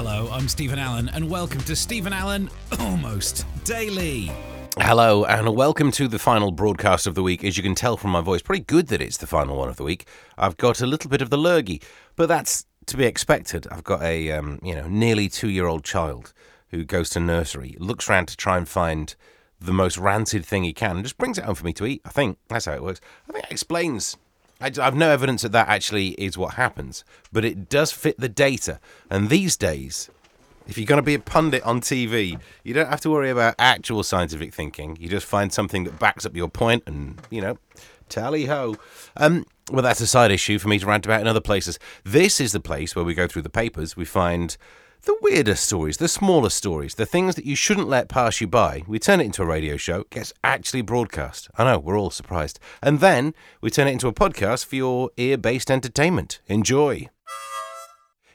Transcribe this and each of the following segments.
Hello, I'm Steven Allen, and welcome to Steven Allen Almost Daily. Hello, and welcome to the final broadcast of the week. As you can tell from my voice, pretty good that it's the final one of the week. I've got a little bit of the lurgy, but that's to be expected. I've got a um, you know nearly two year old child who goes to nursery, looks around to try and find the most rancid thing he can, and just brings it home for me to eat. I think that's how it works. I think it explains. I, I've no evidence that that actually is what happens, but it does fit the data. And these days, if you're going to be a pundit on TV, you don't have to worry about actual scientific thinking. You just find something that backs up your point and, you know, tally ho. Um, well, that's a side issue for me to rant about in other places. This is the place where we go through the papers. We find the weirder stories, the smaller stories, the things that you shouldn't let pass you by. We turn it into a radio show, gets actually broadcast. I know, we're all surprised. And then we turn it into a podcast for your ear based entertainment. Enjoy.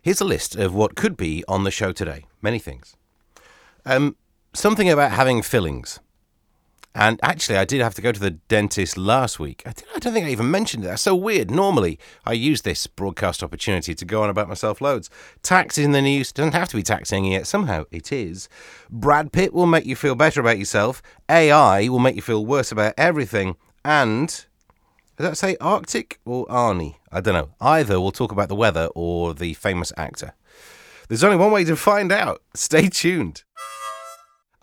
Here's a list of what could be on the show today. Many things. Um, something about having fillings. And actually, I did have to go to the dentist last week. I, don't think I even mentioned it. That's so weird. Normally, I use this broadcast opportunity to go on about myself loads. Tax in the news doesn't have to be taxing yet. Somehow it is. Brad Pitt will make you feel better about yourself. AI will make you feel worse about everything. And does that say Arctic or Arnie? I don't know. Either we'll talk about the weather or the famous actor. There's only one way to find out. Stay tuned.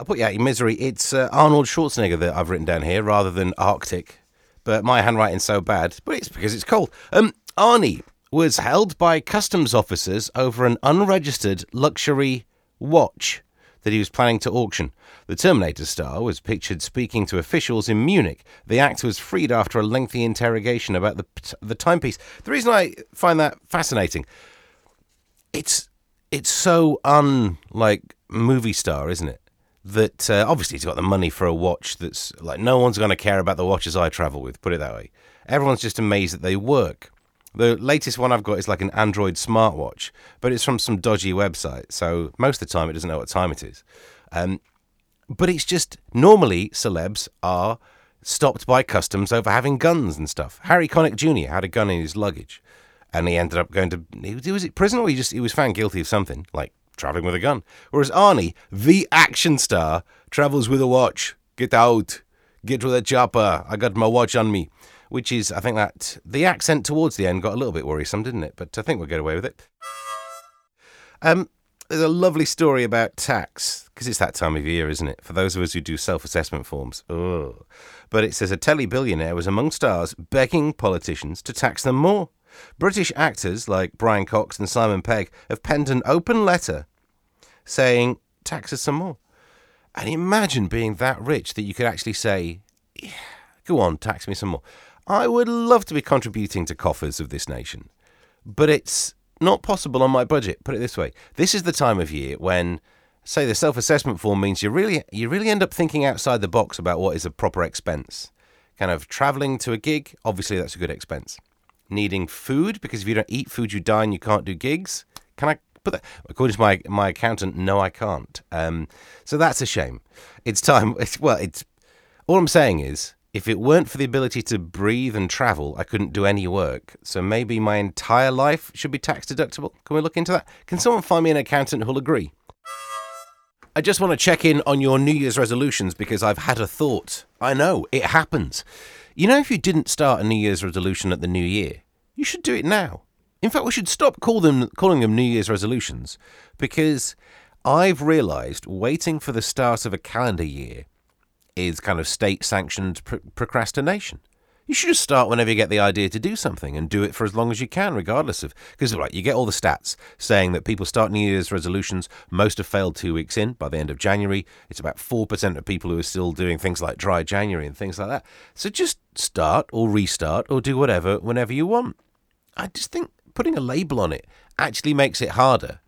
I'll put you out your misery. It's uh, Arnold Schwarzenegger that I've written down here rather than Arctic. But my handwriting's so bad. But it's because it's cold. Um, Arnie was held by customs officers over an unregistered luxury watch that he was planning to auction. The Terminator star was pictured speaking to officials in Munich. The actor was freed after a lengthy interrogation about the the timepiece. The reason I find that fascinating, it's it's so unlike movie star, isn't it? That uh, obviously he's got the money for a watch that's like no one's going to care about the watches I travel with. Put it that way. Everyone's just amazed that they work. The latest one I've got is like an Android smartwatch, but it's from some dodgy website. So most of the time it doesn't know what time it is. Um, but it's just normally celebs are stopped by customs over having guns and stuff. Harry Connick Jr. had a gun in his luggage, and he ended up going to was it prison or he just he was found guilty of something like traveling with a gun. Whereas Arnie, the action star, travels with a watch. Get out, get to the chopper. I got my watch on me. Which is, I think that the accent towards the end got a little bit worrisome, didn't it? But I think we'll get away with it. Um, there's a lovely story about tax because it's that time of year, isn't it? For those of us who do self-assessment forms. But it says a telly billionaire was among stars begging politicians to tax them more. British actors like Brian Cox and Simon Pegg have penned an open letter saying tax us some more. And imagine being that rich that you could actually say, yeah, go on, tax me some more. I would love to be contributing to coffers of this nation, but it's not possible on my budget. Put it this way: this is the time of year when, say, the self-assessment form means you really you really end up thinking outside the box about what is a proper expense. Kind of traveling to a gig, obviously that's a good expense. Needing food because if you don't eat food, you die and you can't do gigs. Can I put that? According to my my accountant, no, I can't. Um, so that's a shame. It's time. It's, well, it's all I'm saying is if it weren't for the ability to breathe and travel, I couldn't do any work. So maybe my entire life should be tax deductible. Can we look into that? Can someone find me an accountant who'll agree? I just want to check in on your New Year's resolutions because I've had a thought. I know, it happens. You know, if you didn't start a New Year's resolution at the new year, you should do it now. In fact, we should stop call them, calling them New Year's resolutions because I've realised waiting for the start of a calendar year is kind of state sanctioned pr- procrastination. You should just start whenever you get the idea to do something and do it for as long as you can, regardless of. Because, right, you get all the stats saying that people start New Year's resolutions. Most have failed two weeks in by the end of January. It's about 4% of people who are still doing things like dry January and things like that. So just start or restart or do whatever whenever you want. I just think putting a label on it actually makes it harder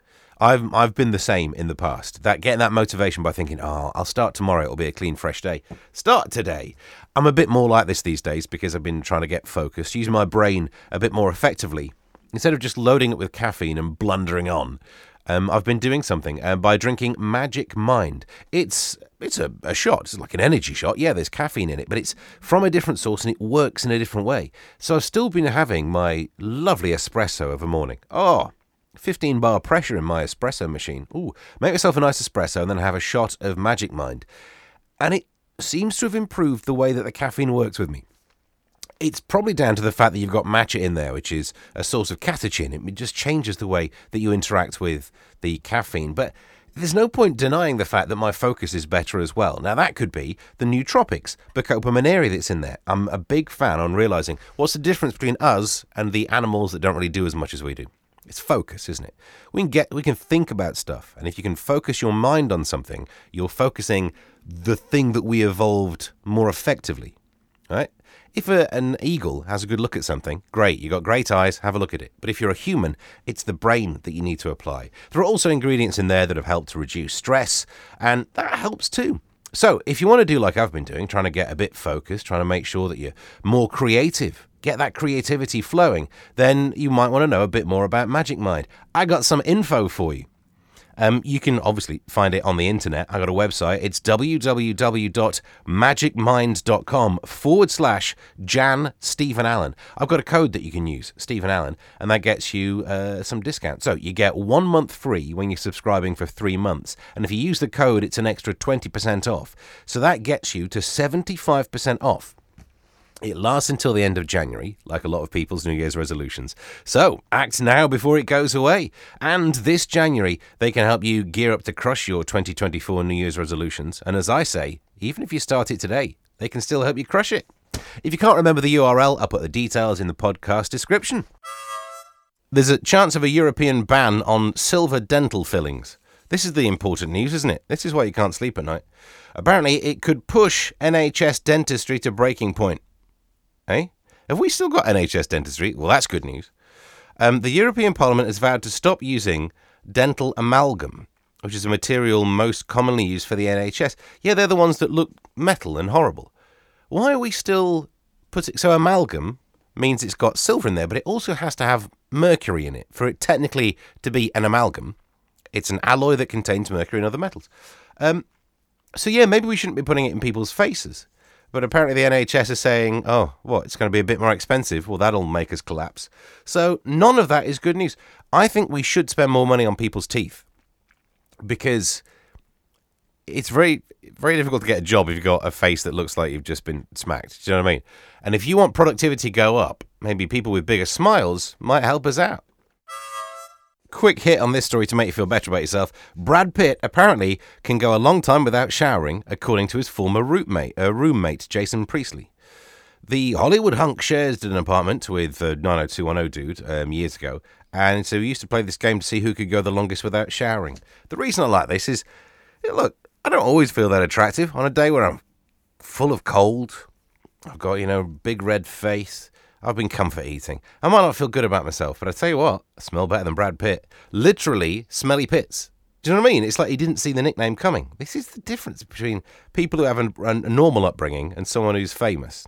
I've I've been the same in the past. That getting that motivation by thinking, oh, I'll start tomorrow. It'll be a clean, fresh day. Start today. I'm a bit more like this these days because I've been trying to get focused, use my brain a bit more effectively instead of just loading it with caffeine and blundering on. Um, I've been doing something uh, by drinking Magic Mind. It's it's a, a shot. It's like an energy shot. Yeah, there's caffeine in it, but it's from a different source and it works in a different way. So I've still been having my lovely espresso of a morning. Oh, 15 bar pressure in my espresso machine. Ooh, make myself a nice espresso and then have a shot of Magic Mind. And it seems to have improved the way that the caffeine works with me. It's probably down to the fact that you've got matcha in there, which is a source of catechin. It just changes the way that you interact with the caffeine. But there's no point denying the fact that my focus is better as well. Now, that could be the nootropics, Bacopa monnieri that's in there. I'm a big fan on realizing what's the difference between us and the animals that don't really do as much as we do. It's focus, isn't it? We can get, we can think about stuff, and if you can focus your mind on something, you're focusing the thing that we evolved more effectively, right? If a, an eagle has a good look at something, great, you've got great eyes, have a look at it. But if you're a human, it's the brain that you need to apply. There are also ingredients in there that have helped to reduce stress, and that helps too. So, if you want to do like I've been doing, trying to get a bit focused, trying to make sure that you're more creative, get that creativity flowing, then you might want to know a bit more about Magic Mind. I got some info for you. Um, you can obviously find it on the internet. I got a website. It's www.magicmind.com forward slash Jan Steven Allen. I've got a code that you can use, Steven Allen, and that gets you uh, some discount. So you get one month free when you're subscribing for three months. And if you use the code, it's an extra 20% off. So that gets you to 75% off. It lasts until the end of January, like a lot of people's New Year's resolutions. So, act now before it goes away. And this January, they can help you gear up to crush your 2024 New Year's resolutions. And as I say, even if you start it today, they can still help you crush it. If you can't remember the URL, I'll put the details in the podcast description. There's a chance of a European ban on silver dental fillings. This is the important news, isn't it? This is why you can't sleep at night. Apparently, it could push NHS dentistry to breaking point. Eh? Have we still got NHS dentistry? Well, that's good news. Um, the European Parliament has vowed to stop using dental amalgam, which is a material most commonly used for the NHS. Yeah, they're the ones that look metal and horrible. Why are we still putting. So, amalgam means it's got silver in there, but it also has to have mercury in it for it technically to be an amalgam. It's an alloy that contains mercury and other metals. Um, so, yeah, maybe we shouldn't be putting it in people's faces. But apparently the NHS is saying, oh, what, it's going to be a bit more expensive. Well, that'll make us collapse. So none of that is good news. I think we should spend more money on people's teeth because it's very, very difficult to get a job if you've got a face that looks like you've just been smacked. Do you know what I mean? And if you want productivity go up, maybe people with bigger smiles might help us out quick hit on this story to make you feel better about yourself. Brad Pitt apparently can go a long time without showering, according to his former roommate, uh, roommate Jason Priestley. The Hollywood hunk shares an apartment with the 90210 dude um, years ago, and so we used to play this game to see who could go the longest without showering. The reason I like this is, look, I don't always feel that attractive on a day where I'm full of cold. I've got, you know, big red face. I've been comfort eating. I might not feel good about myself, but I tell you what, I smell better than Brad Pitt. Literally, smelly pits. Do you know what I mean? It's like he didn't see the nickname coming. This is the difference between people who have a, a normal upbringing and someone who's famous.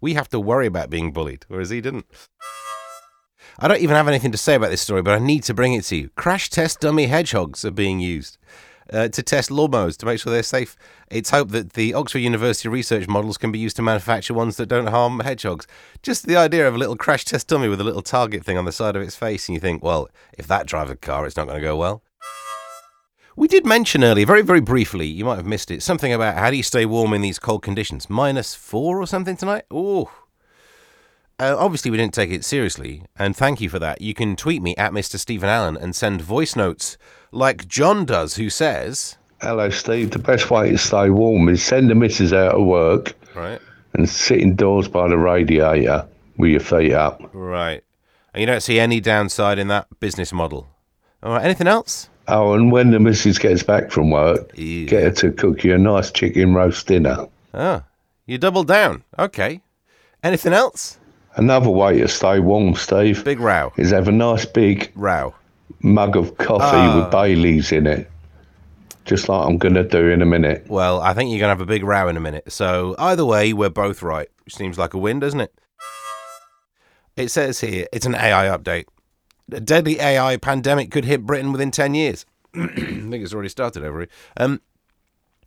We have to worry about being bullied, whereas he didn't. I don't even have anything to say about this story, but I need to bring it to you. Crash test dummy hedgehogs are being used uh, to test lawnmowers to make sure they're safe. It's hoped that the Oxford University research models can be used to manufacture ones that don't harm hedgehogs. Just the idea of a little crash test dummy with a little target thing on the side of its face, and you think, well, if that drives a car, it's not going to go well. We did mention earlier, very, very briefly, you might have missed it, something about how do you stay warm in these cold conditions? Minus four or something tonight? Oh, uh, obviously, we didn't take it seriously, and thank you for that. You can tweet me at Mr. Steven Allen and send voice notes like John does, who says, Hello, Steve. The best way to stay warm is send the missus out of work right, and sit indoors by the radiator with your feet up. right. And you don't see any downside in that business model. All right, anything else? Oh, and when the missus gets back from work, Yeah. get her to cook you a nice chicken roast dinner. Oh, you double down. Okay. Anything else? Another way to stay warm, Steve, Big row. is have a nice big Row. Mug of coffee Ah. with Baileys in it. Just like I'm going to do in a minute. Well, I think you're going to have a big row in a minute. So, either way, we're both right. Which seems like a win, doesn't it? It says here it's an AI update. A deadly AI pandemic could hit Britain within 10 years. I think it's already started over here. Um,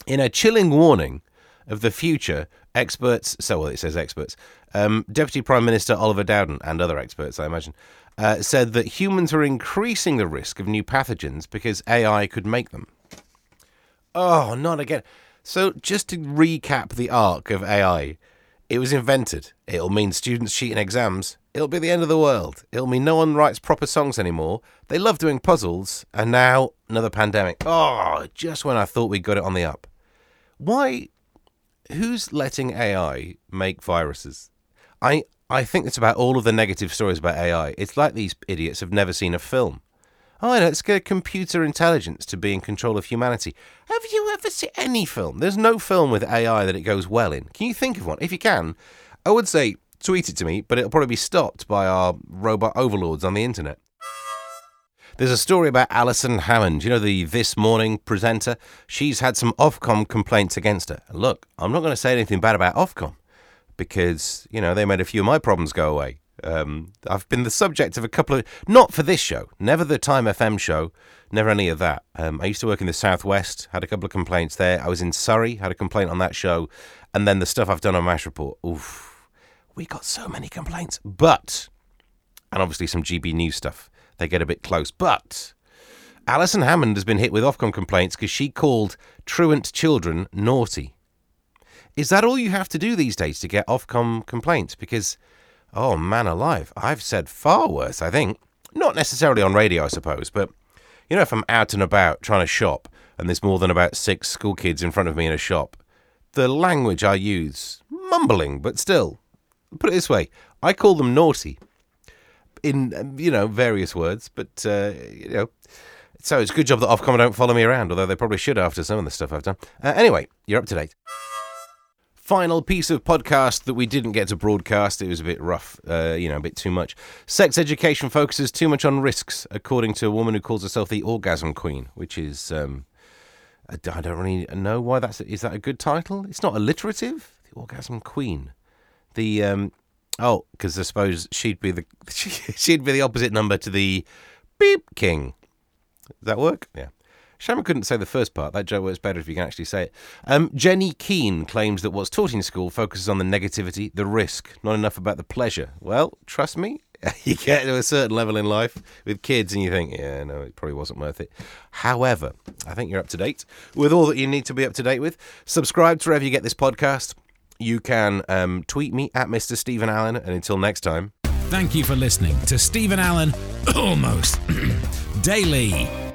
in a chilling warning of the future, experts, so well, it says experts, um, Deputy Prime Minister Oliver Dowden and other experts, I imagine, uh, said that humans are increasing the risk of new pathogens because AI could make them. Oh, not again. So, just to recap the arc of AI, it was invented. It'll mean students cheating exams. It'll be the end of the world. It'll mean no one writes proper songs anymore. They love doing puzzles. And now, another pandemic. Oh, just when I thought we got it on the up. Why? Who's letting AI make viruses? I, I think it's about all of the negative stories about AI. It's like these idiots have never seen a film. Oh, let's get computer intelligence to be in control of humanity. Have you ever seen any film? There's no film with AI that it goes well in. Can you think of one? If you can, I would say tweet it to me, but it'll probably be stopped by our robot overlords on the internet. There's a story about Alison Hammond, you know, the This Morning presenter. She's had some Ofcom complaints against her. Look, I'm not going to say anything bad about Ofcom because, you know, they made a few of my problems go away. Um, I've been the subject of a couple of, not for this show, never the Time FM show, never any of that. Um, I used to work in the Southwest, had a couple of complaints there. I was in Surrey, had a complaint on that show. And then the stuff I've done on MASH Report, oof, we got so many complaints. But, and obviously some GB News stuff, they get a bit close. But, Alison Hammond has been hit with Ofcom complaints because she called truant children naughty. Is that all you have to do these days to get Ofcom complaints? Because Oh, man alive. I've said far worse, I think. Not necessarily on radio, I suppose, but you know, if I'm out and about trying to shop and there's more than about six school kids in front of me in a shop, the language I use, mumbling, but still, put it this way, I call them naughty in, you know, various words, but, uh, you know, so it's a good job that Ofcom don't follow me around, although they probably should after some of the stuff I've done. Uh, anyway, you're up to date final piece of podcast that we didn't get to broadcast. It was a bit rough, uh, you know, a bit too much. Sex education focuses too much on risks, according to a woman who calls herself the Orgasm Queen, which is. Um, I don't really know why that's. Is that a good title? It's not alliterative. The Orgasm Queen. The um, oh, because I suppose she'd be the she'd be the opposite number to the Beep King. Does that work? Yeah. Shame couldn't say the first part. That joke works better if you can actually say it. Um, Jenny Keane claims that what's taught in school focuses on the negativity, the risk, not enough about the pleasure. Well, trust me, you get to a certain level in life with kids and you think, yeah, no, it probably wasn't worth it. However, I think you're up to date with all that you need to be up to date with. Subscribe to wherever you get this podcast. You can um, tweet me at Mr. Steven Allen. And until next time. Thank you for listening to Steven Allen Almost Daily.